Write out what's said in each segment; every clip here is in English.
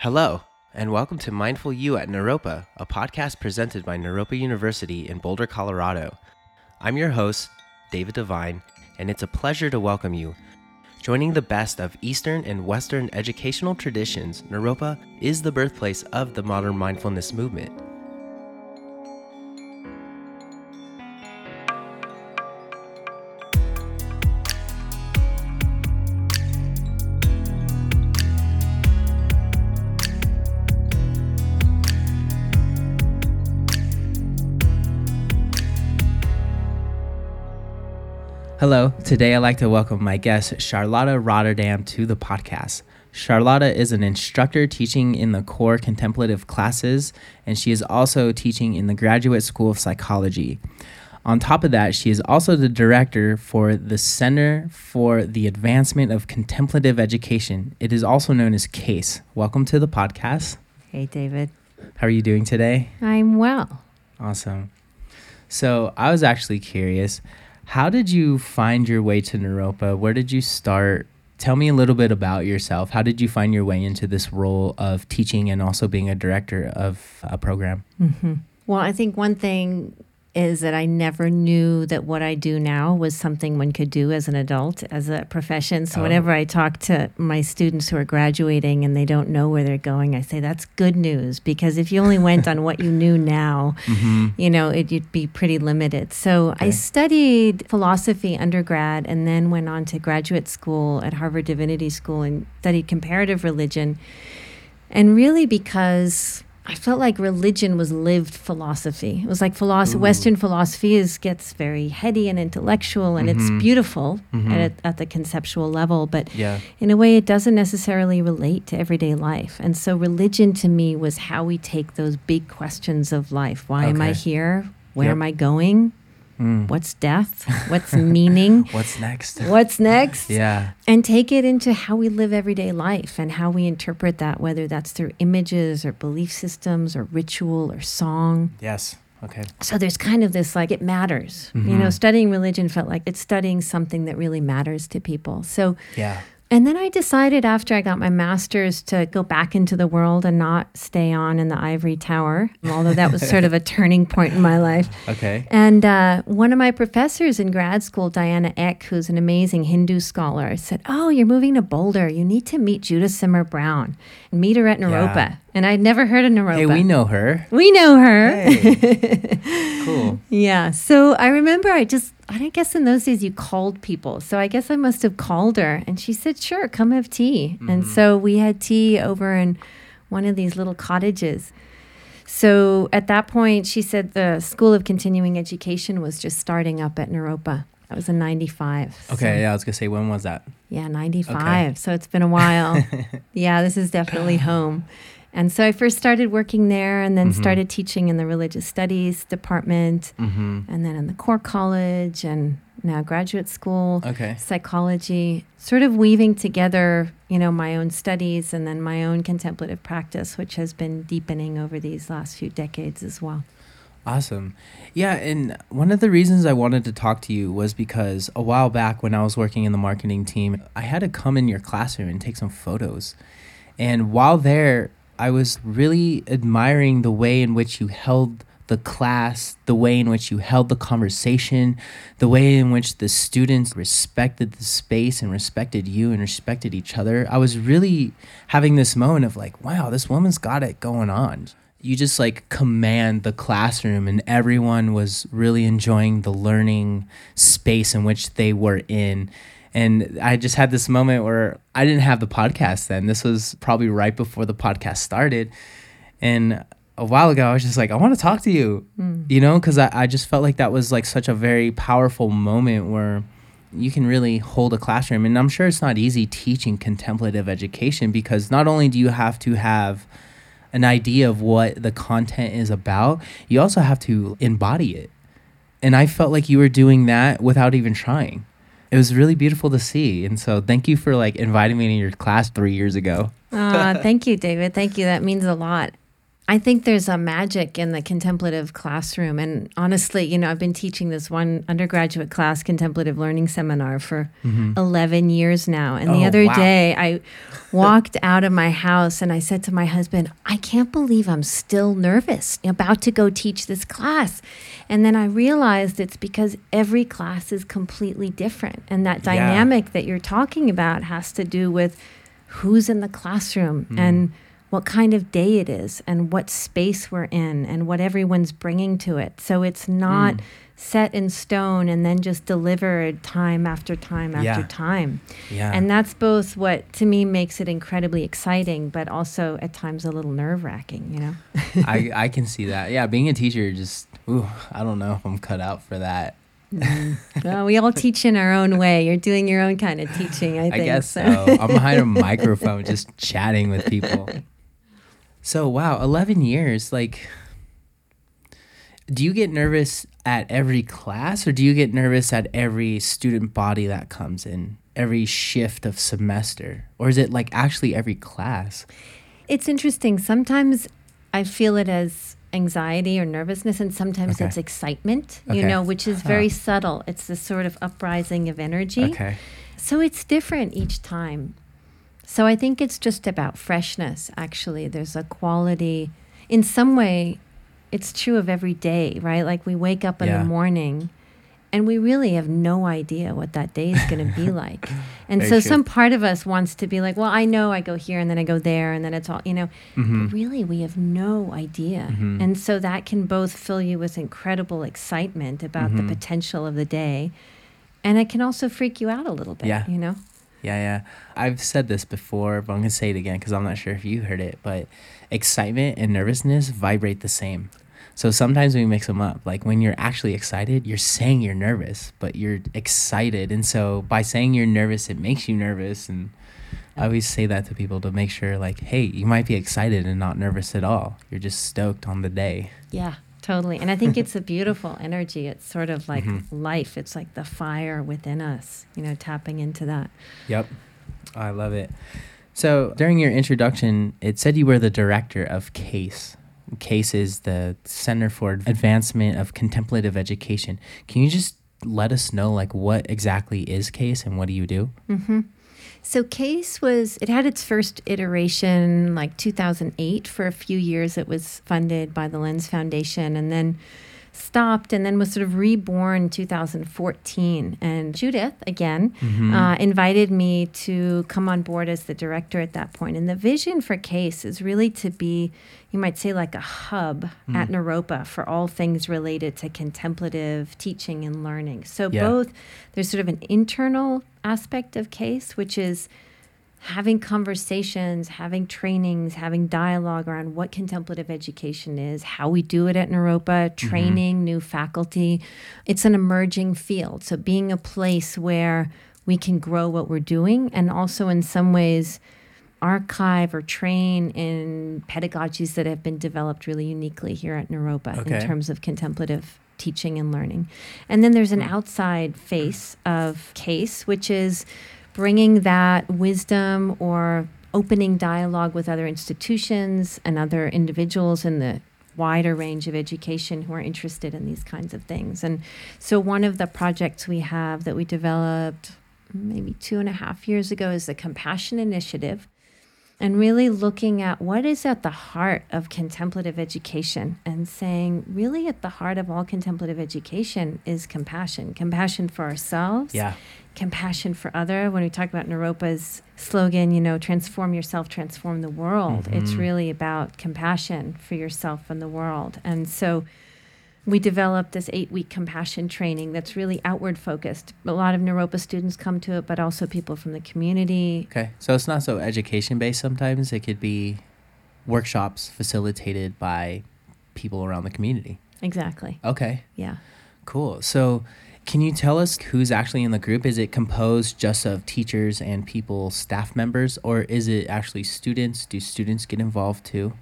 Hello, and welcome to Mindful U at Naropa, a podcast presented by Naropa University in Boulder, Colorado. I'm your host, David Devine, and it's a pleasure to welcome you. Joining the best of Eastern and Western educational traditions, Naropa is the birthplace of the modern mindfulness movement. Hello, today I'd like to welcome my guest, Charlotta Rotenberg, to the podcast. Charlotta is an instructor teaching in the core contemplative classes, and she is also teaching in the Graduate School of Psychology. On top of that, she is also the director for the Center for the Advancement of Contemplative Education. It is also known as CACE. Welcome to the podcast. Hey, David. How are you doing today? I'm well. Awesome. So, I was actually curious how did you find your way to Naropa? Where did you start? Tell me a little bit about yourself. How did you find your way into this role of teaching and also being a director of a program? Mm-hmm. Well, I think one thing is that I never knew that what I do now was something one could do as an adult, as a profession. So, oh. whenever I talk to my students who are graduating and they don't know where they're going, I say that's good news because if you only went on what you knew now, mm-hmm. you know, it, you'd be pretty limited. So, okay. I studied philosophy undergrad and then went on to graduate school at Harvard Divinity School and studied comparative religion. And really, because I felt like religion was lived philosophy. It was like philosophy, Western philosophy is gets very heady and intellectual, and mm-hmm. it's beautiful mm-hmm. at, at the conceptual level, but yeah. in a way, it doesn't necessarily relate to everyday life. And so, religion to me was how we take those big questions of life: Why okay. am I here? Where yep. am I going? Mm. What's death? What's meaning? What's next? What's next? Yeah. And take it into how we live everyday life and how we interpret that, whether that's through images or belief systems or ritual or song. Yes. Okay. So there's kind of this like it matters. Mm-hmm. You know, studying religion felt like it's studying something that really matters to people. So yeah. And then I decided after I got my master's to go back into the world and not stay on in the ivory tower, although that was sort of a turning point in my life. Okay. And uh, one of my professors in grad school, Diana Eck, who's an amazing Hindu scholar, said, Oh, you're moving to Boulder. You need to meet Judith Simmer Brown and meet her at Naropa. Yeah. And I'd never heard of Naropa. Hey, we know her. We know her. Hey. cool. Yeah. So I remember I just I guess in those days you called people. So I guess I must have called her. And she said, sure, come have tea. Mm-hmm. And so we had tea over in one of these little cottages. So at that point, she said the School of Continuing Education was just starting up at Naropa. That was in 95. Okay, so. yeah, I was going to say, when was that? Yeah, 95. Okay. So it's been a while. yeah, this is definitely home. And so I first started working there and then mm-hmm. started teaching in the religious studies department mm-hmm. and then in the core college and now graduate school, okay. psychology, sort of weaving together, you know, my own studies and then my own contemplative practice, which has been deepening over these last few decades as well. Awesome. Yeah, and one of the reasons I wanted to talk to you was because a while back when I was working in the marketing team, I had to come in your classroom and take some photos. And while there, I was really admiring the way in which you held the class, the way in which you held the conversation, the way in which the students respected the space and respected you and respected each other. I was really having this moment of like, wow, this woman's got it going on. You just like command the classroom, and everyone was really enjoying the learning space in which they were in and I just had this moment where I didn't have the podcast then. This was probably right before the podcast started. And a while ago, I was just like, I want to talk to you, mm. you know, because I, I just felt like that was like such a very powerful moment where you can really hold a classroom. And I'm sure it's not easy teaching contemplative education because not only do you have to have an idea of what the content is about, you also have to embody it. And I felt like you were doing that without even trying it was really beautiful to see. And so thank you for like inviting me to your class three years ago. uh, thank you, David. Thank you. That means a lot. I think there's a magic in the contemplative classroom. And honestly, you know, I've been teaching this one undergraduate class contemplative learning seminar for mm-hmm. 11 years now. And oh, the other wow. day, I walked out of my house and I said to my husband, I can't believe I'm still nervous about to go teach this class. And then I realized it's because every class is completely different. And that dynamic yeah. that you're talking about has to do with who's in the classroom mm. and what kind of day it is and what space we're in and what everyone's bringing to it. So it's not mm. set in stone and then just delivered time after time after yeah. time. Yeah. And that's both what to me makes it incredibly exciting, but also at times a little nerve wracking, you know? I, I can see that. Yeah, being a teacher just, ooh, I don't know if I'm cut out for that. Mm. Well, we all teach in our own way. You're doing your own kind of teaching, I think. I guess so. so. I'm behind a microphone just chatting with people. So wow, eleven years. Like, do you get nervous at every class, or do you get nervous at every student body that comes in, every shift of semester, or is it like actually every class? It's interesting. Sometimes I feel it as anxiety or nervousness, and sometimes okay. it's excitement. Okay. You know, which is very huh. subtle. It's this sort of uprising of energy. Okay. So it's different each time. So I think it's just about freshness, actually. There's a quality, in some way, it's true of every day, right? Like we wake up in yeah. the morning and we really have no idea what that day is going to be like. And so true. some part of us wants to be like, well, I know I go here and then I go there and then it's all, you know, mm-hmm. but really we have no idea. Mm-hmm. And so that can both fill you with incredible excitement about mm-hmm. the potential of the day and it can also freak you out a little bit, yeah. you know? Yeah, yeah. I've said this before, but I'm going to say it again because I'm not sure if you heard it. But excitement and nervousness vibrate the same. So sometimes we mix them up. Like when you're actually excited, you're saying you're nervous, but you're excited. And so by saying you're nervous, it makes you nervous. And I always say that to people to make sure, like, hey, you might be excited and not nervous at all. You're just stoked on the day. Yeah. Totally. And I think it's a beautiful energy. It's sort of like mm-hmm. life. It's like the fire within us, you know, tapping into that. Yep. I love it. So during your introduction, it said you were the director of CACE. CACE is the Center for Advancement of Contemplative Education. Can you just let us know, like, what exactly is CACE and what do you do? Mm-hmm. So CACE was it had its first iteration like 2008 for a few years it was funded by the Lenz Foundation. And then stopped and then was sort of reborn in 2014. And Judith, again, mm-hmm. uh, invited me to come on board as the director at that point. And the vision for CACE is really to be, you might say, like a hub mm. at Naropa for all things related to contemplative teaching and learning. So, yeah. both there's sort of an internal aspect of CACE, which is having conversations, having trainings, having dialogue around what contemplative education is, how we do it at Naropa, mm-hmm. training mm-hmm. new faculty. It's an emerging field. So being a place where we can grow what we're doing and also in some ways archive or train in pedagogies that have been developed really uniquely here at Naropa okay. in terms of contemplative teaching and learning. And then there's an mm. outside face of CACE, which is bringing that wisdom or opening dialogue with other institutions and other individuals in the wider range of education who are interested in these kinds of things. And so, one of the projects we have that we developed maybe two and a half years ago is the Compassion Initiative, and really looking at what is at the heart of contemplative education and saying really at the heart of all contemplative education is compassion. Compassion for ourselves. Yeah. Compassion for other. When we talk about naropa's slogan you know transform yourself transform the world mm-hmm. it's really about compassion for yourself and the world. And so we developed this eight week compassion training that's really outward focused. A lot of Naropa students come to it, but also people from the community. Okay. So it's not so education based sometimes. It could be workshops facilitated by people around the community. Exactly. Okay. Yeah. Cool. So can you tell us who's actually in the group? Is it composed just of teachers and people, staff members, or is it actually students? Do students get involved too?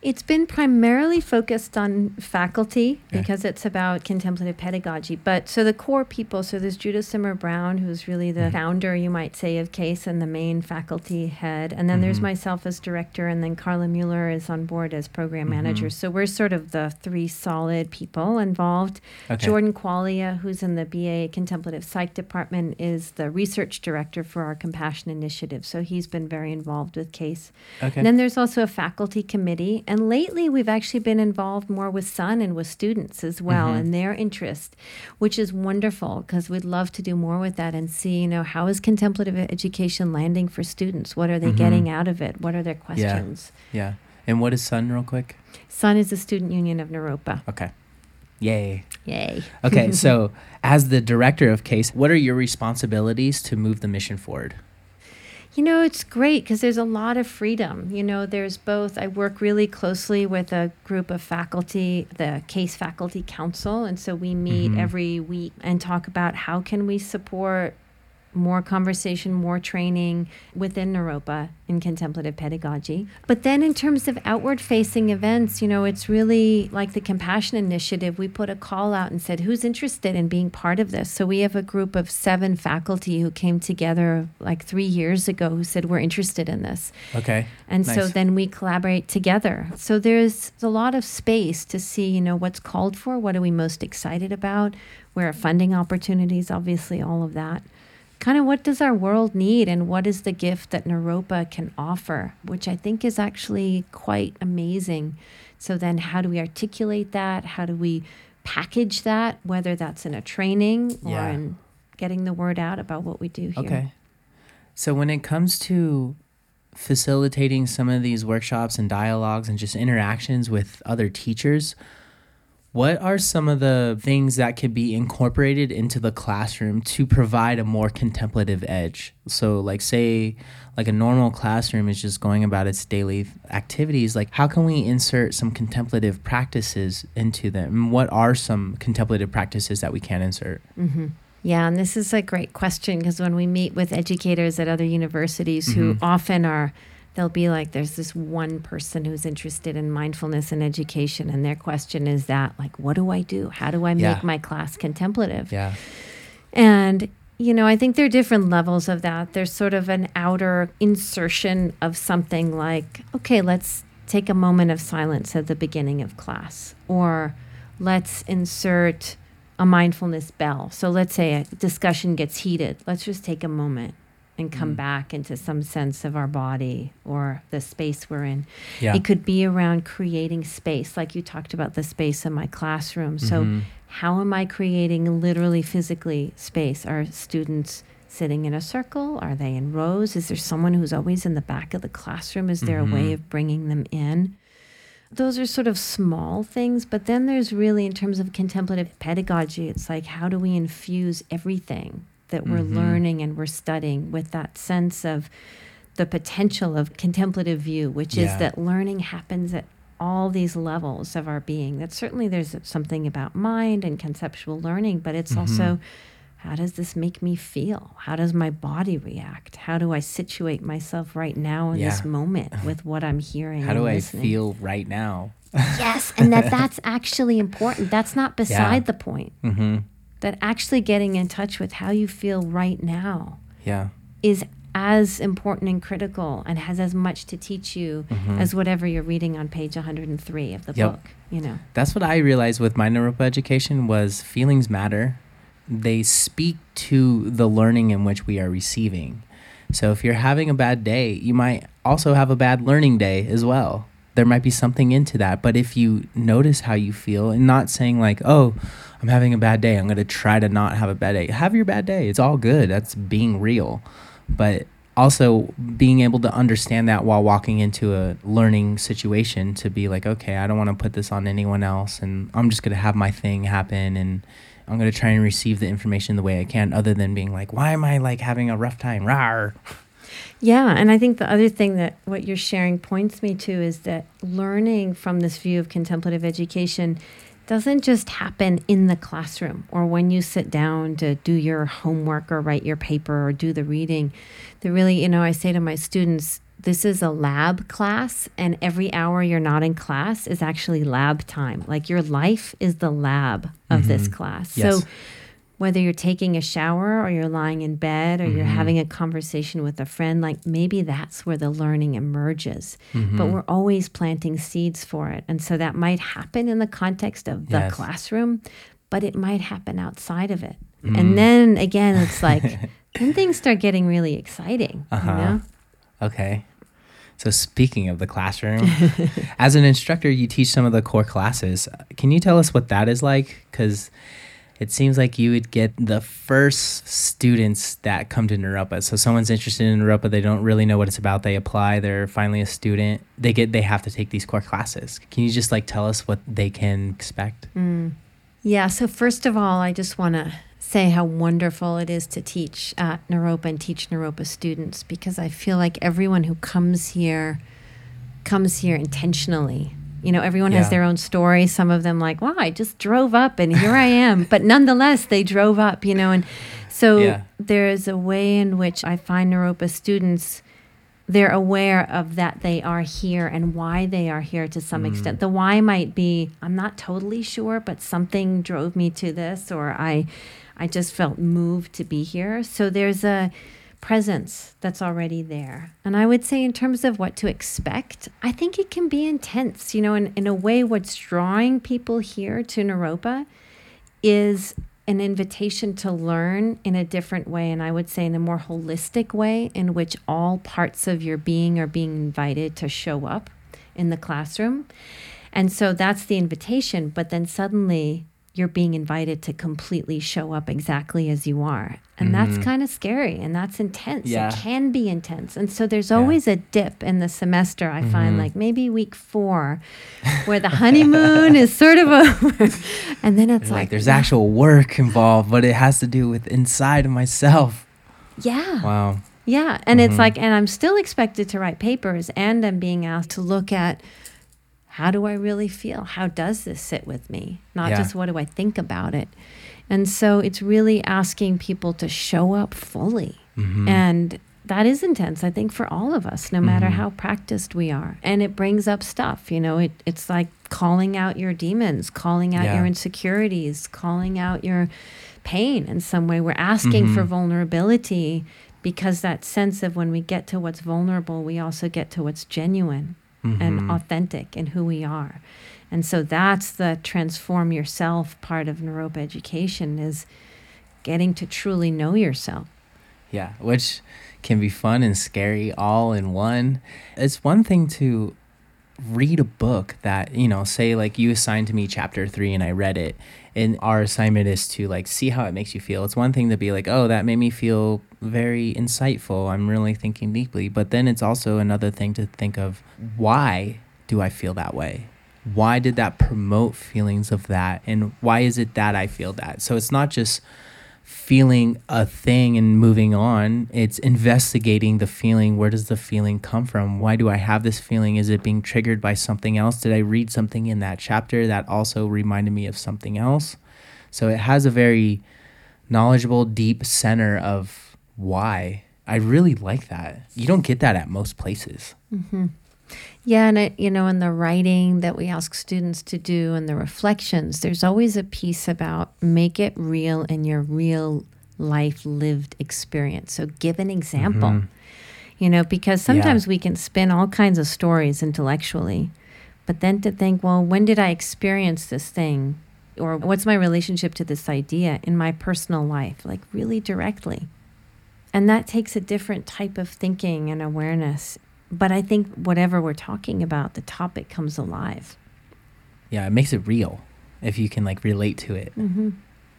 It's been primarily focused on faculty because it's about contemplative pedagogy. But so the core people, so there's Judith Simmer Brown, who's really the Mhm. founder, you might say, of CACE and the main faculty head. And then there's Mhm. myself as director, and then Carla Mueller is on board as program Mhm. manager. So we're sort of the three solid people involved. Okay. Jordan Quaglia, who's in the BA Contemplative Psych Department, is the research director for our Compassion Initiative. So he's been very involved with CACE. Okay. And then there's also a faculty committee. And lately, we've actually been involved more with Sun and with students as well Mhm. and their interest, which is wonderful because we'd love to do more with that and see, you know, how is contemplative education landing for students? What are they Mhm. getting out of it? What are their questions? Yeah. yeah. And what is Sun, real quick? Sun is the Student Union of Naropa. Okay. Yay. Yay. Okay, so as the director of CACE, what are your responsibilities to move the mission forward? You know, it's great because there's a lot of freedom. You know, there's both, I work really closely with a group of faculty, the CACE Faculty Council. And so we meet Mhm. every week and talk about how can we support more conversation, more training within Naropa in contemplative pedagogy. But then in terms of outward facing events, you know, it's really like the Compassion Initiative. We put a call out and said, who's interested in being part of this? So we have a group of seven faculty who came together like three years ago who said, we're interested in this. Okay. And so then we collaborate together. So there's a lot of space to see, you know, what's called for, what are we most excited about, where are funding opportunities, obviously, all of that. Kind of what does our world need and what is the gift that Naropa can offer, which I think is actually quite amazing. So then how do we articulate that? How do we package that, whether that's in a training or Yeah. in getting the word out about what we do here? Okay. So when it comes to facilitating some of these workshops and dialogues and just interactions with other teachers, what are some of the things that could be incorporated into the classroom to provide a more contemplative edge? So, like, say, like a normal classroom is just going about its daily activities. Like, how can we insert some contemplative practices into them? And what are some contemplative practices that we can insert? hmm Yeah, and this is a great question because when we meet with educators at other universities who Mhm. often are, they'll be like, there's this one person who's interested in mindfulness and education, and their question is that, like, what do I do? How do I make Yeah. my class contemplative? Yeah. And, you know, I think there are different levels of that. There's sort of an outer insertion of something like, okay, let's take a moment of silence at the beginning of class, or let's insert a mindfulness bell. So let's say a discussion gets heated. Let's just take a moment and come Mm. back into some sense of our body or the space we're in. Yeah. It could be around creating space, like you talked about the space in my classroom. So Mhm. how am I creating literally physically space? Are students sitting in a circle? Are they in rows? Is there someone who's always in the back of the classroom? Is there a way Mhm. of bringing them in? Those are sort of small things, but then there's really, in terms of contemplative pedagogy, it's like how do we infuse everything that we're Mhm. learning and we're studying with that sense of the potential of contemplative view, which Yeah. is that learning happens at all these levels of our being. That certainly there's something about mind and conceptual learning, but it's Mhm. also how does this make me feel? How does my body react? How do I situate myself right now in this moment with what I'm hearing? How do I listening? feel right now? Yes, and that that's actually important. That's not beside the point. Mm-hmm. That actually getting in touch with how you feel right now Yeah. is as important and critical and has as much to teach you Mhm. as whatever you're reading on page 103 of the Yep. book, you know. That's what I realized with my Naropa education was feelings matter. They speak to the learning in which we are receiving. So if you're having a bad day, you might also have a bad learning day as well. There might be something into that. But if you notice how you feel and not saying like, "Oh, I'm having a bad day. I'm going to try to not have a bad day." Have your bad day. It's all good. That's being real. But also being able to understand that while walking into a learning situation to be like okay i don't want to put this on anyone else and i'm just going to have my thing happen and i'm going to try and receive the information the way i can other than being like why am i like having a rough time Rawr. Yeah, and I think the other thing that what you're sharing points me to is that learning from this view of contemplative education doesn't just happen in the classroom or when you sit down to do your homework or write your paper or do the reading. The really, you know, I say to my students, this is a lab class, and every hour you're not in class is actually lab time. Like your life is the lab of this mm-hmm. class. Yes. So whether you're taking a shower or you're lying in bed or you're mm-hmm. having a conversation with a friend, like maybe that's where the learning emerges. Mm-hmm. But we're always planting seeds for it. And so that might happen in the context of the Yes. classroom, but it might happen outside of it. And mm. then again, it's like, then things start getting really exciting. Uh-huh. You know? Okay. So speaking of the classroom, as an instructor, you teach some of the core classes. Can you tell us what that is like? Because it seems like you would get the first students that come to Naropa. So someone's interested in Naropa, they don't really know what it's about. They apply, they're finally a student. They get they have to take these core classes. Can you just like tell us what they can expect? Mm. Yeah. So first of all, I just want to say how wonderful it is to teach at Naropa and teach Naropa students because I feel like everyone who comes here comes here intentionally. You know, everyone has their own story. Some of them like, wow, I just drove up and here I am. but nonetheless, they drove up, you know, and so Yeah. there is a way in which I find Naropa students they're aware of that they are here and why they are here to some mm. extent. The why might be I'm not totally sure, but something drove me to this or I I just felt moved to be here. So there's a presence that's already there. And I would say in terms of what to expect, I think it can be intense. You know, in, in a way what's drawing people here to Naropa is an invitation to learn in a different way, and I would say in a more holistic way, in which all parts of your being are being invited to show up in the classroom. And so that's the invitation, but then suddenly you're being invited to completely show up exactly as you are. And that's kind of scary and that's intense. Yeah. It can be intense. And so there's always a dip in the semester, I find, like maybe week four, where the honeymoon is sort of over. and then it's Like, like, there's actual work involved, but it has to do with inside of myself. yeah. Wow. Yeah. And Mm-hmm. it's like, and I'm still expected to write papers and I'm being asked to look at how do I really feel? How does this sit with me? Not Yeah. just what do I think about it. And so it's really asking people to show up fully. Mm-hmm. And that is intense, I think, for all of us, no matter how practiced we are. And it brings up stuff, you know, it, it's like calling out your demons, calling out Yeah. your insecurities, calling out your pain in some way. We're asking Mm-hmm. for vulnerability because that sense of when we get to what's vulnerable, we also get to what's genuine Mm-hmm. and authentic in who we are. And so that's the transform yourself part of Naropa education is getting to truly know yourself. Yeah, which can be fun and scary all in one. It's one thing to read a book that, you know, say like you assigned to me chapter 3 and I read it and our assignment is to like see how it makes you feel. It's one thing to be like, "Oh, that made me feel very insightful. I'm really thinking deeply." But then it's also another thing to think of why do I feel that way? Why did that promote feelings of that? And why is it that I feel that? So it's not just feeling a thing and moving on. It's investigating the feeling. Where does the feeling come from? Why do I have this feeling? Is it being triggered by something else? Did I read something in that chapter that also reminded me of something else? So it has a very knowledgeable, deep center of why. I really like that. You don't get that at most places. Mm-hmm. Yeah, and it, you know, in the writing that we ask students to do and the reflections, there's always a piece about make it real in your real life lived experience. So give an example. Mm-hmm. You know, because sometimes we can spin all kinds of stories intellectually, but then to think, well, when did I experience this thing? Or what's my relationship to this idea in my personal life, like really directly? And that takes a different type of thinking and awareness. But I think whatever we're talking about, the topic comes alive. Yeah, it makes it real if you can like relate to it. Mm-hmm.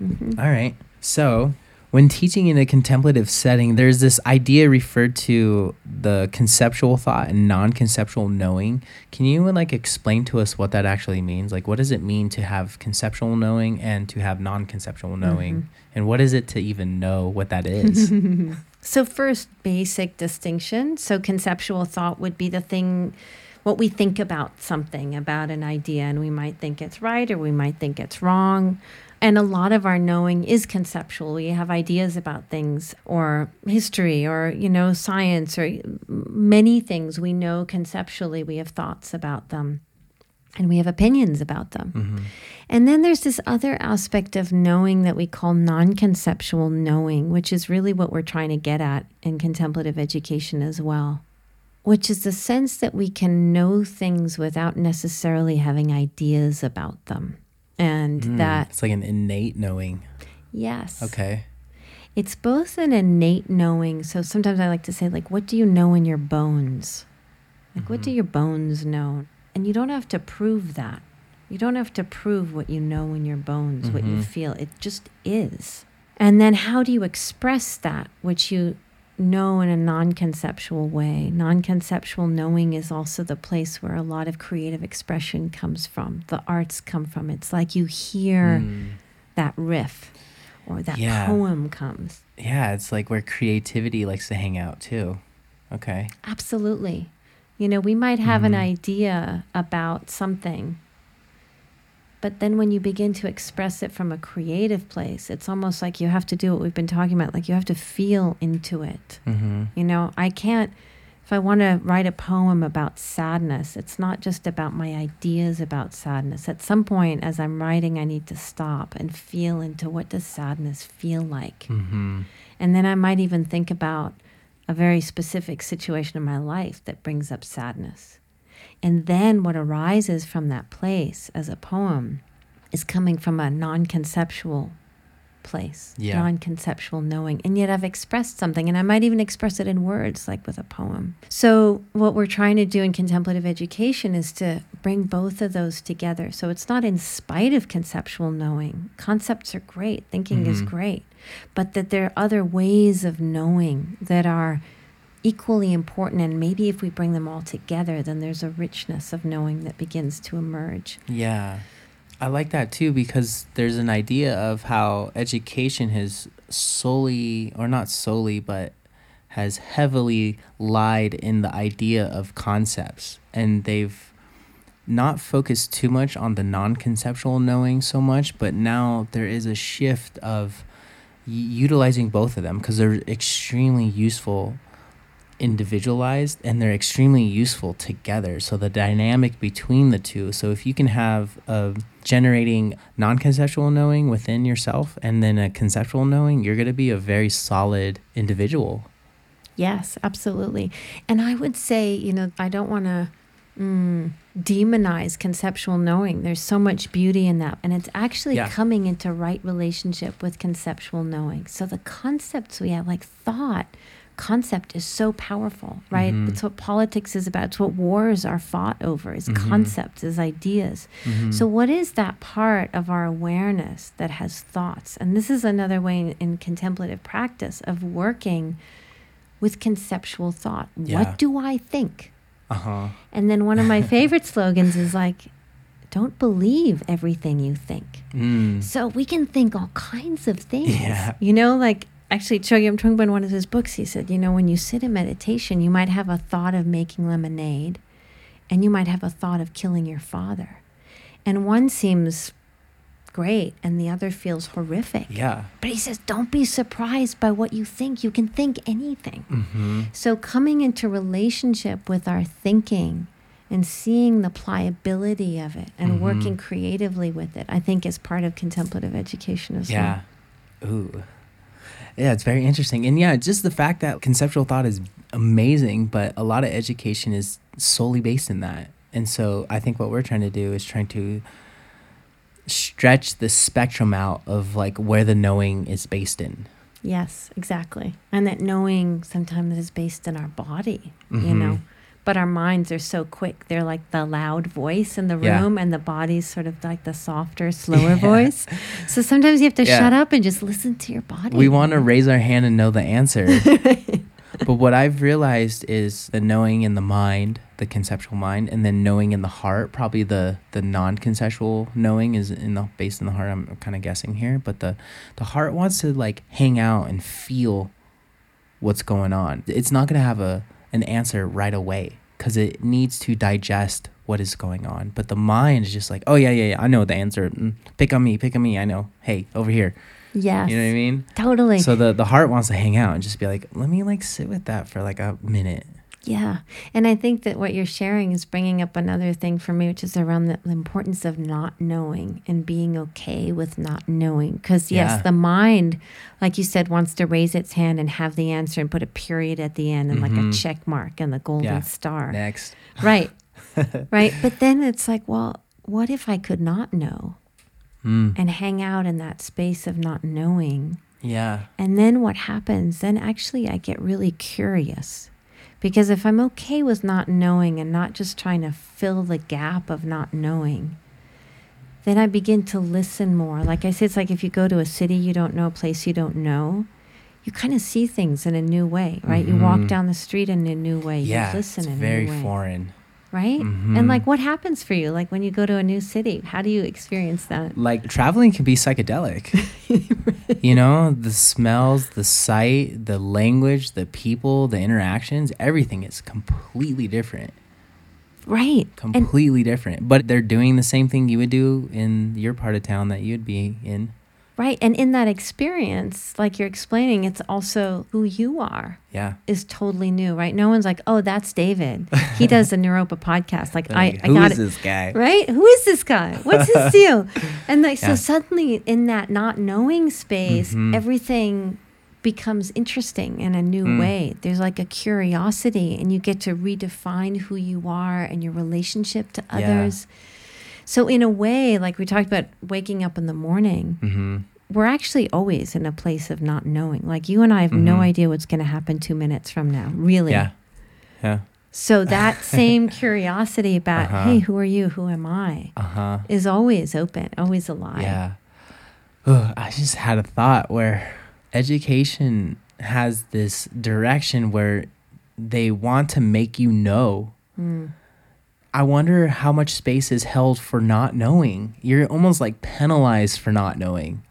Mm-hmm. All right. So, when teaching in a contemplative setting, there's this idea referred to the conceptual thought and non-conceptual knowing. Can you like explain to us what that actually means? Like what does it mean to have conceptual knowing and to have non-conceptual mm-hmm. knowing? And what is it to even know what that is? So, first, basic distinction. So, conceptual thought would be the thing, what we think about something, about an idea, and we might think it's right or we might think it's wrong. And a lot of our knowing is conceptual. We have ideas about things or history or, you know, science or many things we know conceptually. We have thoughts about them and we have opinions about them. Mm-hmm. And then there's this other aspect of knowing that we call non conceptual knowing, which is really what we're trying to get at in contemplative education as well, which is the sense that we can know things without necessarily having ideas about them and mm, that it's like an innate knowing. Yes. Okay. It's both an innate knowing. So sometimes I like to say, like, what do you know in your bones? Like, mm-hmm. what do mm-hmm. your bones know? And you don't have to prove that. You don't have to prove what you know in your bones, mm-hmm. what you mm-hmm. feel. It just is. And then how do you express that, which you know in a non conceptual way. Non conceptual knowing is also the place where a lot of creative expression comes from, the arts come from. It's like you hear mm. that riff or that yeah. poem comes. Yeah, it's like where creativity likes to hang out too. Okay. Absolutely. You know, we might have mm. an mm-hmm. idea about something but then when you begin to express it from a creative place, it's almost like you have to do what we've been talking about. Like you have to feel into it. Mm-hmm. You know, I can't, if I want to write a poem about sadness, it's not just about my ideas about sadness. At some point, as I'm writing, I need to stop and feel into what does sadness feel like. Mm-hmm. And then I might even think about a very specific situation in my life that brings up sadness. And then what arises from that place as a poem is coming from a non conceptual place, yeah. non conceptual knowing. And yet I've expressed something, and I might even express it in words, like with a poem. So, what we're trying to do in contemplative education is to bring both of those together. So, it's not in spite of conceptual knowing. Concepts are great, thinking mm-hmm. is great, but that there are other ways of knowing that are equally important. And maybe if we bring them all together, then there's a richness of knowing that begins to emerge. Yeah. I like that too because there's an idea of how education has solely, or not solely, but has heavily lied in the idea of concepts. And they've not focused too much on the non conceptual knowing so much, but now there is a shift of utilizing both of them because they're extremely useful individualized and they're extremely useful together. So the dynamic between the two. So if you can have a generating non-conceptual knowing within yourself and then a conceptual knowing, you're going to be a very solid individual. Yes, absolutely. And I would say, you know, I don't want to mm, demonize conceptual knowing. There's so much beauty in that. And it's actually yeah. coming into right relationship with conceptual knowing. So the concepts we have, like thought, concept is so powerful, right? Mm-hmm. It's what politics is about. It's what wars are fought over is mm-hmm. concepts, is ideas. Mm-hmm. So what is that part of our awareness that has thoughts? And this is another way in, in contemplative practice of working with conceptual thought. Yeah. What do I think? Uh-huh. And then one of my favorite slogans is like don't believe everything you think. Mm. So we can think all kinds of things. Yeah. You know, like actually Chogyam Trungpa in one of his books, he said, you know, when you sit in meditation, you might have a thought of making lemonade and you might have a thought of killing your father. And one seems great and the other feels horrific. Yeah. But he says, don't be surprised by what you think. You can think anything. Mm-hmm. So coming into relationship with our thinking and seeing the pliability of it and mm-hmm. working creatively with it, I think is part of contemplative education as yeah. well. Yeah. Ooh. Yeah, it's very interesting. And yeah, just the fact that conceptual thought is amazing, but a lot of education is solely based in that. And so I think what we're trying to do is trying to stretch the spectrum out of like where the knowing is based in. Yes, exactly. And that knowing sometimes is based in our body, mm-hmm. you know but our minds are so quick. They're like the loud voice in the room, yeah. and the body's sort of like the softer, slower yeah. voice. So sometimes you have to yeah. shut up and just listen to your body. We want to raise our hand and know the answer. but what I've realized is the knowing in the mind, the conceptual mind, and then knowing in the heart. Probably the the non-conceptual knowing is in the based in the heart. I'm kind of guessing here, but the the heart wants to like hang out and feel what's going on. It's not gonna have a an answer right away because it needs to digest what is going on. But the mind is just like, oh yeah, yeah, yeah, I know the answer. Mm, pick on me, pick on me. I know. Hey, over here. Yeah. You know what I mean? Totally. So the the heart wants to hang out and just be like, let me like sit with that for like a minute. Yeah. And I think that what you're sharing is bringing up another thing for me, which is around the, the importance of not knowing and being okay with not knowing. Because, yes, Yeah. the mind, like you said, wants to raise its hand and have the answer and put a period at the end and like a Mhm. check mark and the golden Yeah. star. Next. Right. right. But then it's like, well, what if I could not know Mm. and hang out in that space of not knowing? Yeah. And then what happens? Then actually, I get really curious. Because if I'm okay with not knowing and not just trying to fill the gap of not knowing, then I begin to listen more. Like I said, it's like if you go to a city you don't know, a place you don't know, you kind of see things in a new way, right? You walk Mhm. down the street in a new way. Yeah. you listen it's in very a new way, foreign. Right? Mhm. And like, what happens for you? Like when you go to a new city, how do you experience that? Like traveling can be psychedelic. you know, the smells, the sight, the language, the people, the interactions, everything is completely different. Right. And Completely different. But they're doing the same thing you would do in your part of town that you'd be in. Right. And in that experience, like you're explaining, it's also who you are Yeah. is totally new, right? No one's like, oh, that's David. He does the Naropa podcast. Like, They're I, I got is it. this guy? Right? Who is this guy? What's his deal? And like, so suddenly in that not knowing space, Mhm. everything becomes interesting in a new Mm. way. There's like a curiosity, and you get to redefine who you are and your relationship to others. Yeah. So, in a way, like we talked about waking up in the morning, Mm-hmm. we're actually always in a place of not knowing. Like you and I have no Mhm. idea what's going to happen two minutes from now, really. Yeah. Yeah. So that same curiosity about, Uh-huh. hey, who are you? Who am I? Uh huh. Is always open, always alive. Yeah. I just had a thought where education has this direction where they want to make you know. Mm. I wonder how much space is held for not knowing. You're almost like penalized for not knowing.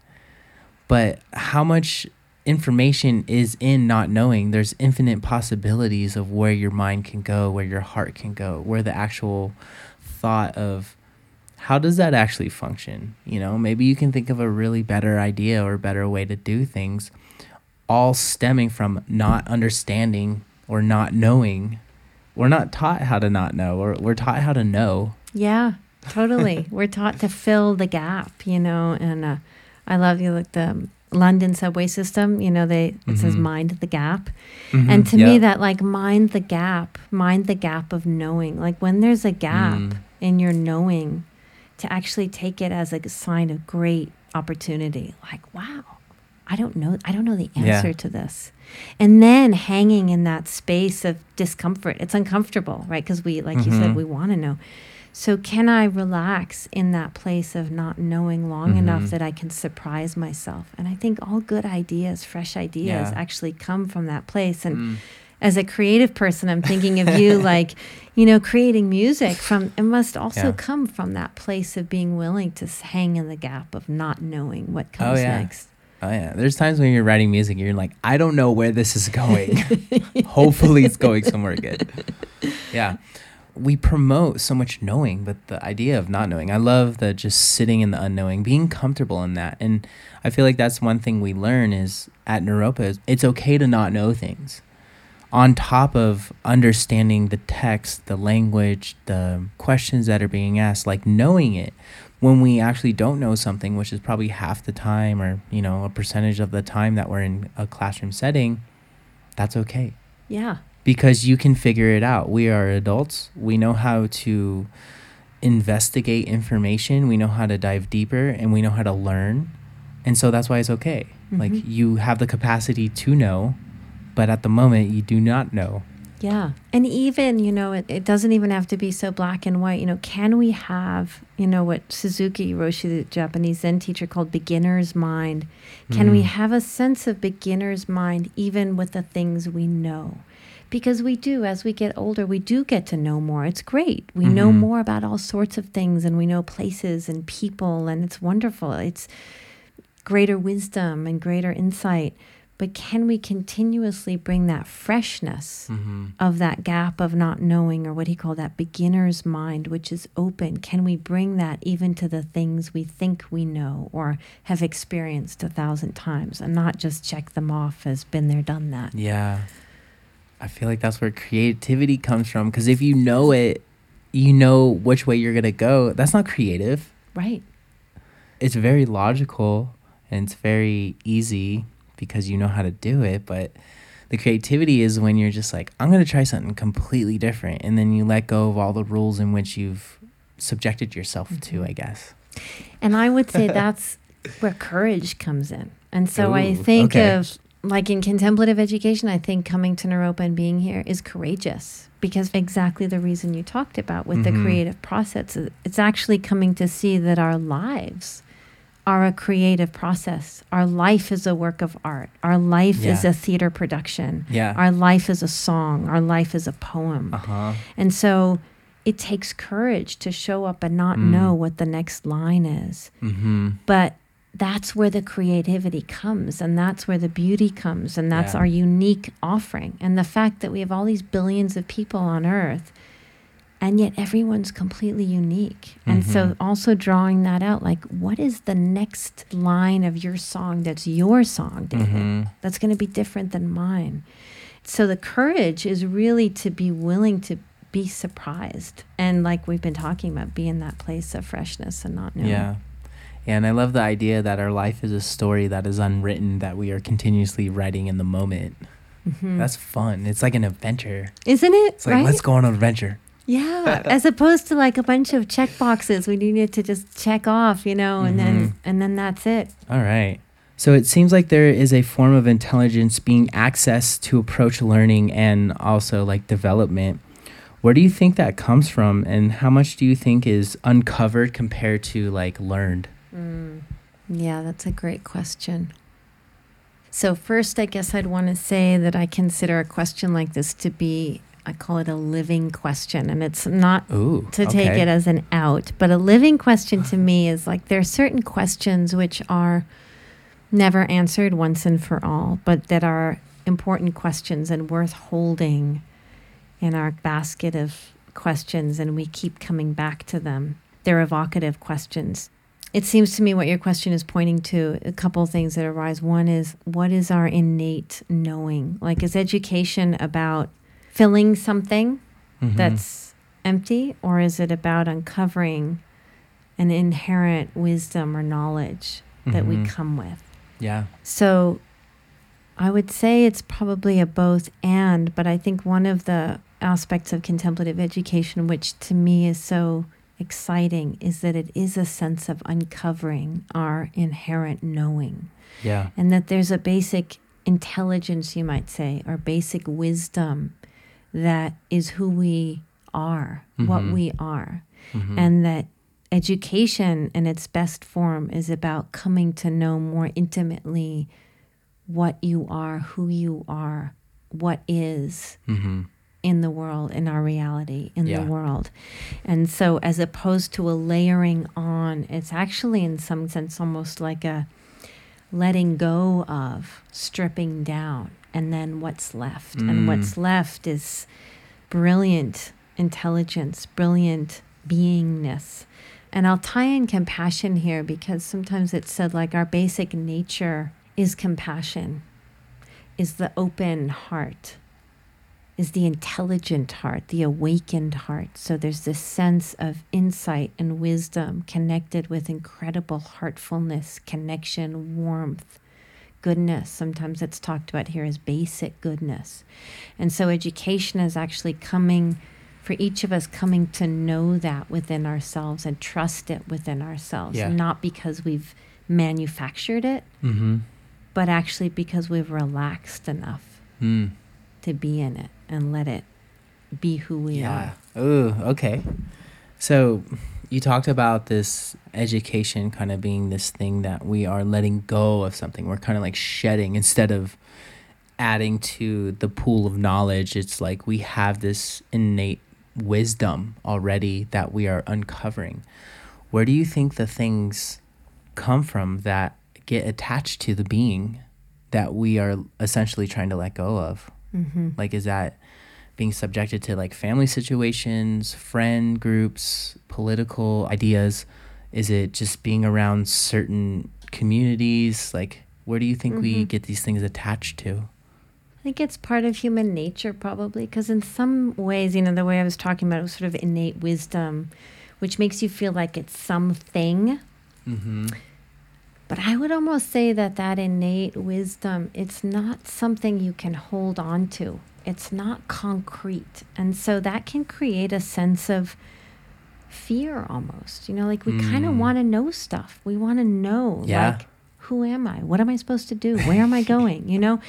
But how much information is in not knowing? There's infinite possibilities of where your mind can go, where your heart can go, where the actual thought of how does that actually function? You know, maybe you can think of a really better idea or better way to do things, all stemming from not understanding or not knowing. We're not taught how to not know, or we're taught how to know. Yeah, totally. We're taught to fill the gap, you know, and uh, I love you like the London subway system, you know, they it says Mhm. mind the gap. Mm-hmm. And to me that like mind the gap, mind the gap of knowing. Like when there's a gap Mm. in your knowing, to actually take it as a sign of great opportunity. Like, wow, I don't know I don't know the Yeah. answer to this. And then hanging in that space of discomfort. It's uncomfortable, right? Because we like you said Mhm. we want to know. So can I relax in that place of not knowing long enough Mhm. that I can surprise myself? And I think all good ideas, fresh ideas Yeah. actually come from that place and Mm. as a creative person, I'm thinking of you like, you know, creating music from it must also Yeah. come from that place of being willing to hang in the gap of not knowing what comes Oh, yeah. next. Oh yeah, there's times when you're writing music, you're like, I don't know where this is going. Hopefully, it's going somewhere good. Yeah, we promote so much knowing, but the idea of not knowing, I love the just sitting in the unknowing, being comfortable in that, and I feel like that's one thing we learn is at Naropa it's okay to not know things. On top of understanding the text, the language, the questions that are being asked, like knowing it, when we actually don't know something, which is probably half the time or, you know, a percentage of the time that we're in a classroom setting, that's okay Yeah. because you can figure it out. We are adults. We know how to investigate information, we know how to dive deeper, and we know how to learn. And so that's why it's okay. Like Mhm. you have the capacity to know, but at the moment you do not know. Yeah. And even, you know, it, it doesn't even have to be so black and white. You know, can we have, you know, what Suzuki Roshi, the Japanese Zen teacher, called beginner's mind? Can we Mm. have a sense of beginner's mind even with the things we know? Because we do, as we get older, we do get to know more. It's great. We know Mhm. more about all sorts of things and we know places and people, and it's wonderful. It's greater wisdom and greater insight. But can we continuously bring that freshness Mm-hmm. of that gap of not knowing, or what he called that beginner's mind, which is open? Can we bring that even to the things we think we know or have experienced a thousand times and not just check them off as been there, done that? Yeah. I feel like that's where creativity comes from. Because if you know it, you know which way you're going to go. That's not creative. Right. It's very logical and it's very easy because you know how to do it. But the creativity is when you're just like, I'm going to try something completely different. And then you let go of all the rules in which you've subjected yourself to, I guess. And I would say that's where courage comes in. And so I think okay. of, like in contemplative education, I think coming to Naropa and being here is courageous because exactly the reason you talked about with Mhm. the creative process. It's actually coming to see that our lives are a creative process. Our life is a work of art. Our life is a theater production. Yeah. Our life is a song. Our life is a poem. Uh huh. And so it takes courage to show up and not Mm. know what the next line is. Mm-hmm. But that's where the creativity comes and that's where the beauty comes and that's Yeah. our unique offering. And the fact that we have all these billions of people on earth and yet everyone's completely unique. And so Mhm. also drawing that out like what is the next line of your song that's your song, David? Mm-hmm. That's going to be different than mine. So the courage is really to be willing to be surprised and like we've been talking about be in that place of freshness and not knowing. Yeah. And I love the idea that our life is a story that is unwritten that we are continuously writing in the moment. Mhm. That's fun. It's like an adventure. Isn't it? It's like right? let's go on an adventure. Yeah, as opposed to like a bunch of check boxes we needed to just check off, you know, and then Mhm. and then that's it. All right. So it seems like there is a form of intelligence being accessed to approach learning and also like development. Where do you think that comes from and how much do you think is uncovered compared to like learned? Yeah, that's a great question. So first, I guess I'd want to say that I consider a question like this to be I call it a living question, and it's not Ooh. to take okay. it as an out. But a living question to me is like there are certain questions which are never answered once and for all, but that are important questions and worth holding in our basket of questions, and we keep coming back to them. They're evocative questions. It seems to me what your question is pointing to a couple of things that arise. One is what is our innate knowing? Like, is education about filling something Mhm. that's empty, or is it about uncovering an inherent wisdom or knowledge that we Mhm. come with? Yeah. So I would say it's probably a both and, but I think one of the aspects of contemplative education, which to me is so exciting, is that it is a sense of uncovering our inherent knowing Yeah. and that there's a basic intelligence, you might say, or basic wisdom that is who we are, what Mhm. we are, Mhm. and that education in its best form is about coming to know more intimately what you are, who you are, what is Mhm. in the world, in our reality, in Yeah. the world. And so, as opposed to a layering on, it's actually, in some sense, almost like a letting go of, stripping down, and then what's left. Mm. And what's left is brilliant intelligence, brilliant beingness. And I'll tie in compassion here because sometimes it's said like our basic nature is compassion, is the open heart is the intelligent heart, the awakened heart. So there's this sense of insight and wisdom connected with incredible heartfulness, connection, warmth, goodness. Sometimes it's talked about here as basic goodness. And so education is actually coming for each of us coming to know that within ourselves and trust it within ourselves, Yeah. not because we've manufactured it, Mhm. but actually because we've relaxed enough Mm. to be in it and let it be who we Yeah. are. Oh, okay. So you talked about this education kind of being this thing that we are letting go of something. We're kind of like shedding instead of adding to the pool of knowledge. It's like we have this innate wisdom already that we are uncovering. Where do you think the things come from that get attached to the being that we are essentially trying to let go of? Mm-hmm. Like, is that being subjected to like family situations, friend groups, political ideas? Is it just being around certain communities? Like, where do you think we Mhm. get these things attached to? I think it's part of human nature, probably, because in some ways, you know, the way I was talking about it was sort of innate wisdom, which makes you feel like it's something. Mm-hmm. But I would almost say that that innate wisdom, it's not something you can hold on to. It's not concrete. And so that can create a sense of fear almost. You know, like we kind of Mm. want to know stuff. We want to know, Yeah. like, who am I? What am I supposed to do? Where am I going? You know?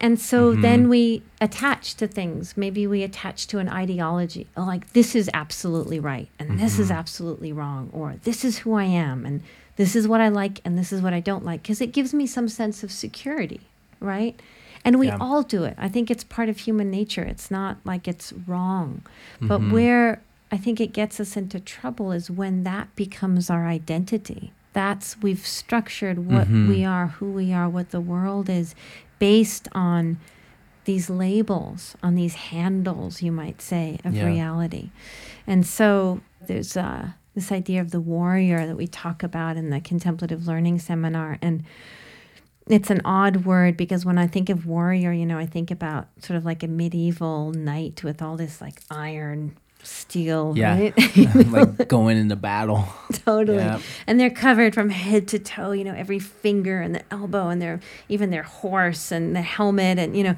And so Mhm. then we attach to things. Maybe we attach to an ideology, oh, like this is absolutely right and this is Mhm. absolutely wrong, or this is who I am and this is what I like and this is what I don't like, because it gives me some sense of security, right? And we Yeah. all do it. I think it's part of human nature. It's not like it's wrong. But Mhm. where I think it gets us into trouble is when that becomes our identity. That's we've structured what Mhm. we are, who we are, what the world is based on these labels, on these handles, you might say, of Yeah. reality. And so there's uh, this idea of the warrior that we talk about in the contemplative learning seminar. And it's an odd word because when I think of warrior, you know, I think about sort of like a medieval knight with all this like iron, steel, Yeah. right? like going into battle. totally. And they're covered from head to toe, you know, every finger and the elbow and their even their horse and the helmet and you know.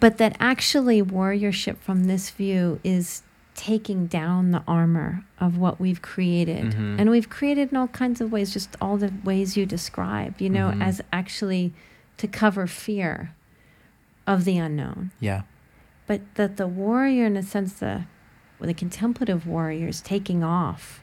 But that actually warriorship from this view is taking down the armor of what we've created. Mhm. And we've created in all kinds of ways, just all the ways you describe, you know, Mhm. as actually to cover fear of the unknown Yeah. but that the warrior in a sense the well, the contemplative warrior is taking off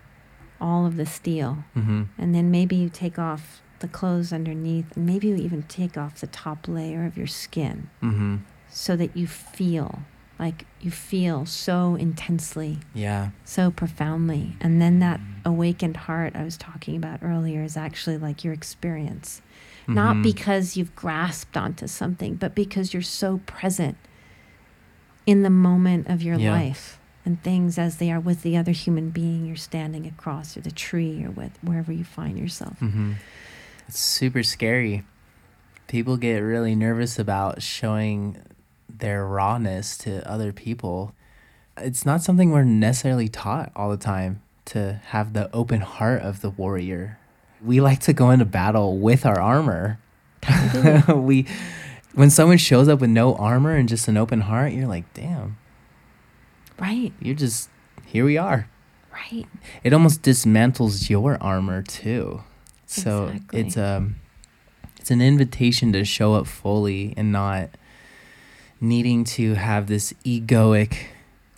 all of the steel Mm-hmm. and then maybe you take off the clothes underneath and maybe you even take off the top layer of your skin Mm-hmm. so that you feel like you feel so intensely Yeah. so profoundly and then that awakened heart i was talking about earlier is actually like your experience not Mhm. because you've grasped onto something, but because you're so present in the moment of your Yeah. life and things as they are with the other human being you're standing across, or the tree, or with wherever you find yourself. Mm-hmm. It's super scary. People get really nervous about showing their rawness to other people. It's not something we're necessarily taught all the time to have the open heart of the warrior. We like to go into battle with our armor. we when someone shows up with no armor and just an open heart, you're like, "Damn, Right, you're just here we are." right. it almost dismantles your armor too. So Exactly. it's um it's an invitation to show up fully and not needing to have this egoic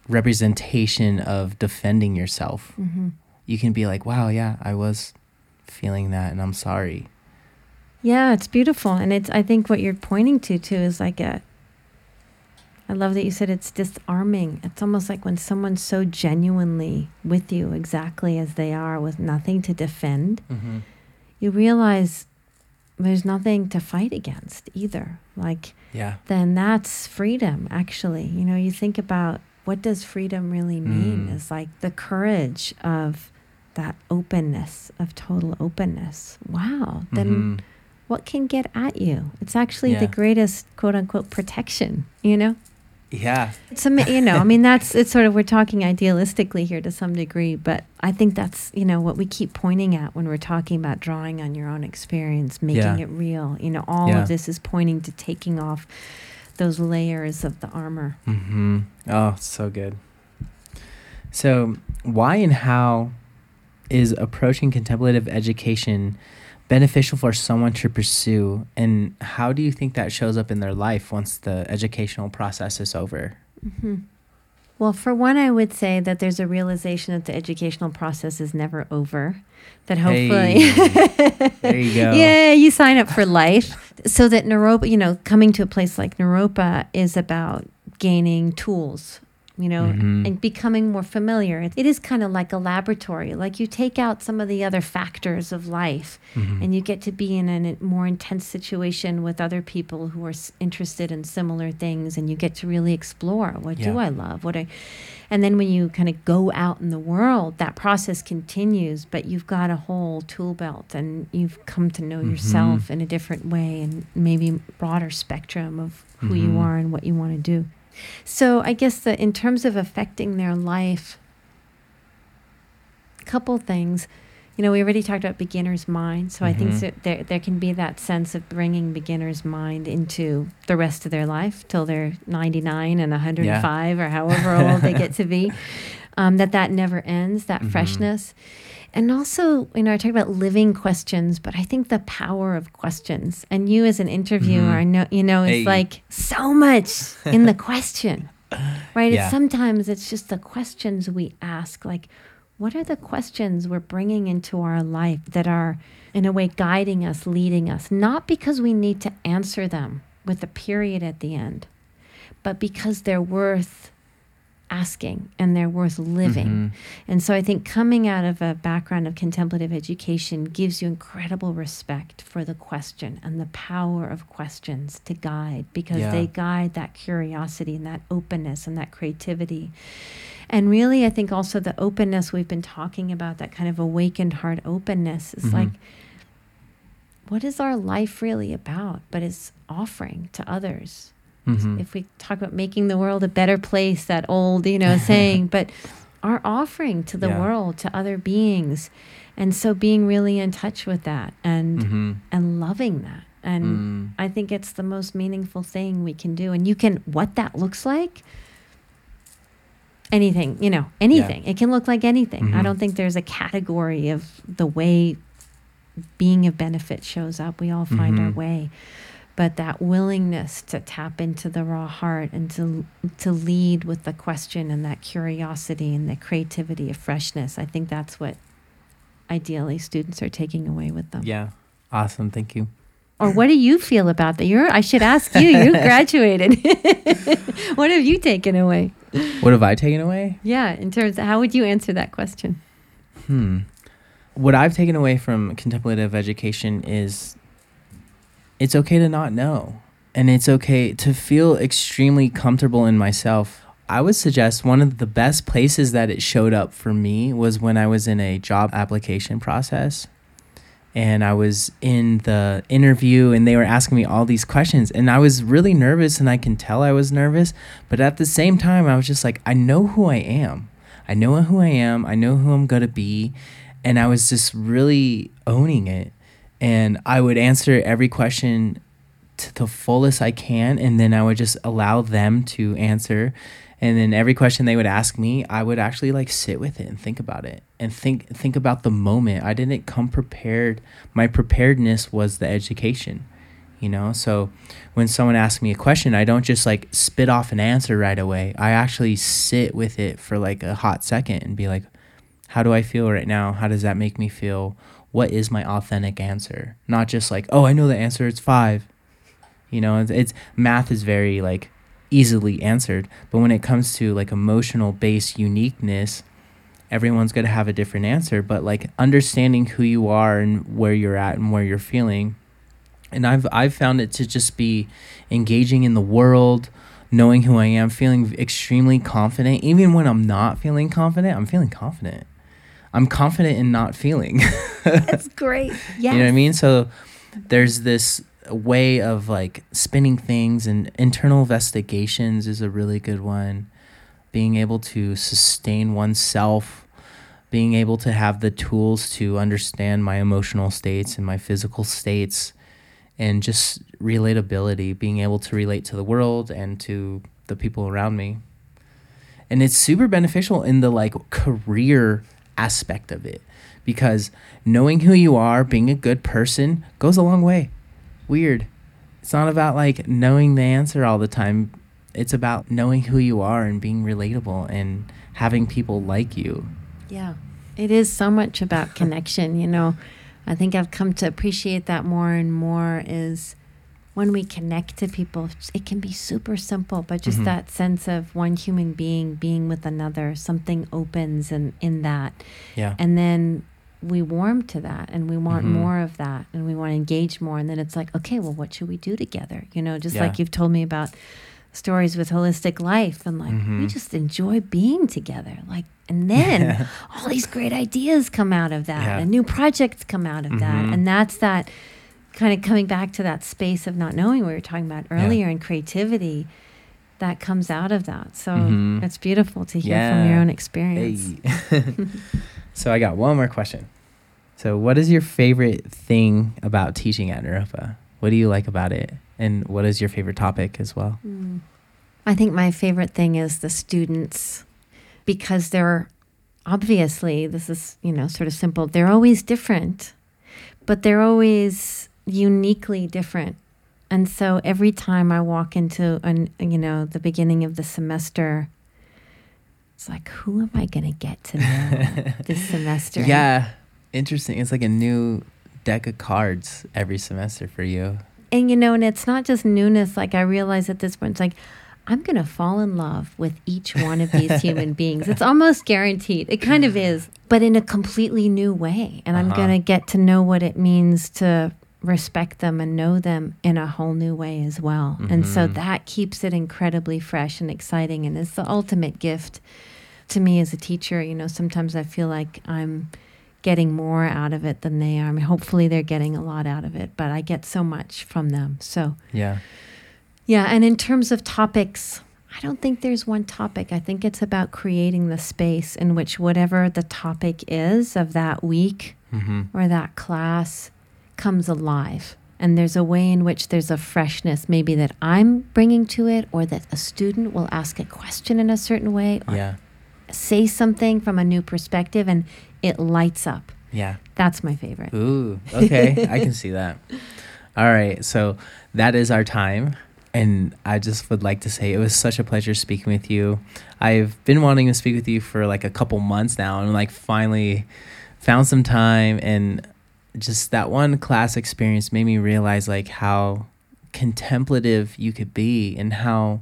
representation of defending yourself. hmm You can be like, "Wow, yeah, I was feeling that and I'm sorry." Yeah, it's beautiful, and it's. I think what you're pointing to too is like a. I love that you said it's disarming. It's almost like when someone's so genuinely with you, exactly as they are, with nothing to defend. Mm-hmm. you realize there's nothing to fight against either. Like, Yeah. then that's freedom, actually. You know, you think about what does freedom really mean? Mm. Is like the courage of that openness, of total openness. Wow. Then Mhm. what can get at you? It's actually the greatest quote unquote protection, you know? Yeah. It's you know, I mean that's it's sort of we're talking idealistically here to some degree, but I think that's you know what we keep pointing at when we're talking about drawing on your own experience, making Yeah. it real. You know, all Yeah. of this is pointing to taking off those layers of the armor. Mm-hmm. Oh, so good. So, why and how is approaching contemplative education beneficial for someone to pursue, and how do you think that shows up in their life once the educational process is over? hmm Well, for one, I would say that there's a realization that the educational process is never over. That hopefully, Hey, there you go. yeah, you sign up for life. So that Naropa, you know, coming to a place like Naropa is about gaining tools, you know, Mhm. and becoming more familiar. It is kind of like a laboratory. Like you take out some of the other factors of life Mhm. and you get to be in a more intense situation with other people who are s- interested in similar things and you get to really explore what do I love? What I and then when you kind of go out in the world, that process continues, but you've got a whole tool belt and you've come to know Mhm. yourself in a different way and maybe broader spectrum of who you Mhm. are and what you want to do. So I guess that in terms of affecting their life, a couple things. You know, we already talked about beginner's mind, so I think Mhm. that there there can be that sense of bringing beginner's mind into the rest of their life till they're 99 and 105 or however old they get to be. Um, that that never ends, that Mhm. freshness. And also, you know, I talk about living questions, but I think the power of questions. And you, as an interviewer, Mhm. I know, you know, it's Hey. like so much in the question, right? Yeah. It's sometimes it's just the questions we ask, like, what are the questions we're bringing into our life that are, in a way, guiding us, leading us? Not because we need to answer them with a period at the end, but because they're worth asking and they're worth living. Mhm. And so I think coming out of a background of contemplative education gives you incredible respect for the question and the power of questions to guide because Yeah. they guide that curiosity and that openness and that creativity. And really, I think also the openness we've been talking about, that kind of awakened heart openness, is Mhm. like, what is our life really about? But it's offering to others Mhm. if we talk about making the world a better place, that old, you know, saying, but our offering to the Yeah. world, to other beings. And so being really in touch with that and Mhm. and loving that. And Mm. I think it's the most meaningful thing we can do. And you can what that looks like anything, you know, anything. It can look like anything. I Mhm. don't think there's a category of the way being of benefit shows up. We all find our Mhm. way but that willingness to tap into the raw heart and to to lead with the question and that curiosity and the creativity of freshness i think that's what ideally students are taking away with them Yeah. Awesome. Thank you. or what do you feel about that you're i should ask you you graduated what have you taken away What have I taken away? yeah in terms of how would you answer that question Hmm. What I've taken away from contemplative education is it's okay to not know. And it's okay to feel extremely comfortable in myself. I would suggest one of the best places that it showed up for me was when I was in a job application process. And I was in the interview and they were asking me all these questions. And I was really nervous and I can tell I was nervous. But at the same time, I was just like, I know who I am. I know who I am. I know who I'm going to be. And I was just really owning it. And I would answer every question to the fullest I can. And then I would just allow them to answer. And then every question they would ask me, I would actually like sit with it and think about it and think think about the moment. I didn't come prepared. My preparedness was the education you know so when someone asks me a question i don't just like spit off an answer right away i actually sit with it for like a hot second and be like how do i feel right now how does that make me feel what is my authentic answer not just like oh i know the answer it's five you know it's, it's math is very like easily answered but when it comes to like emotional based uniqueness everyone's going to have a different answer but like understanding who you are and where you're at and where you're feeling and I've I've found it to just be engaging in the world, knowing who I am, feeling extremely confident. Even when I'm not feeling confident, I'm feeling confident. I'm confident in not feeling. that's great yeah You know what I mean? So there's this way of like spinning things and internal investigations is a really good one. Being able to sustain oneself, being able to have the tools to understand my emotional states and my physical states and just relatability, being able to relate to the world and to the people around me. And it's super beneficial in the like career aspect of it because knowing who you are, being a good person goes a long way. Weird. It's not about like knowing the answer all the time. It's about knowing who you are and being relatable and having people like you. Yeah. It is so much about connection, you know. I think I've come to appreciate that more and more is when we connect to people, it can be super simple, but just Mhm. that sense of one human being being with another, something opens and in that. Yeah. And then we warm to that and we want Mhm. more of that and we want to engage more. And then it's like, okay, well, what should we do together? You know, just Yeah. like you've told me about stories with holistic life and like we Mhm. just enjoy being together. Like, and then all these great ideas come out of that Yeah. and new projects come out of that. Mhm. And that's that kind of coming back to that space of not knowing we were talking about earlier and creativity that comes out of that. So Mhm. it's beautiful to hear from your own experience. Hey. so I got one more question. So what is your favorite thing about teaching at Naropa? What do you like about it? And what is your favorite topic as well? Mm. I think my favorite thing is the students because they're obviously, this is, you know, sort of simple, they're always different, but they're always uniquely different. And so every time I walk into an, you know, the beginning of the semester, it's like, who am I going to get to know this semester? Yeah. Interesting. It's like a new deck of cards every semester for you. and you know, and it's not just newness. Like I realize at this point, it's like I'm gonna fall in love with each one of these human beings. It's almost guaranteed. It kind of is, but in a completely new way. And I'm Uh-huh. gonna get to know what it means to respect them and know them in a whole new way as well. And so Mhm. that keeps it incredibly fresh and exciting, and it's the ultimate gift to me as a teacher. You know, sometimes I feel like I'm getting more out of it than they are. I mean, hopefully they're getting a lot out of it, but I get so much from them. So, Yeah. yeah. And in terms of topics, I don't think there's one topic. I think it's about creating the space in which whatever the topic is of that week Mm-hmm. or that class comes alive. And there's a way in which there's a freshness, maybe that I'm bringing to it, or that a student will ask a question in a certain way, or Yeah. say something from a new perspective, and it lights up. Yeah. That's my favorite. Ooh, okay. I can see that. All right. So that is our time. And I just would like to say it was such a pleasure speaking with you. I've been wanting to speak with you for like a couple months now and like finally found some time and just that one class experience made me realize like how contemplative you could be and how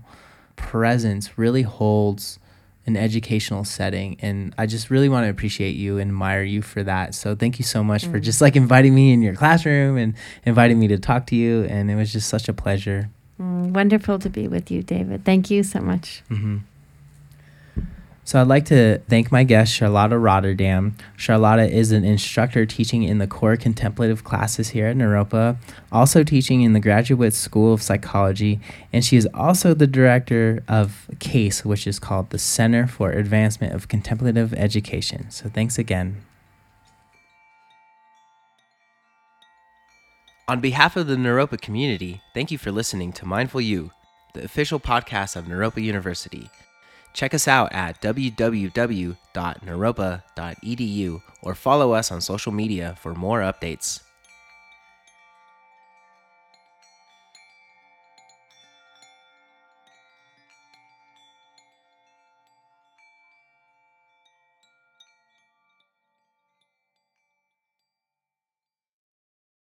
presence really holds an educational setting and i just really want to appreciate you and admire you for that so thank you so much for Mm. just like inviting me in your classroom and inviting me to talk to you and it was just such a pleasure Mm, wonderful to be with you, David. Thank you so much. hmm So I'd like to thank my guest, Charlotta Rotenberg. Charlotta is an instructor teaching in the core contemplative classes here at Naropa, also teaching in the Graduate School of Psychology, and she is also the director of CACE, which is called the Center for Advancement of Contemplative Education. So thanks again. On behalf of the Naropa community, thank you for listening to Mindful U, the official podcast of Naropa University. Check us out at www.naropa.edu or follow us on social media for more updates.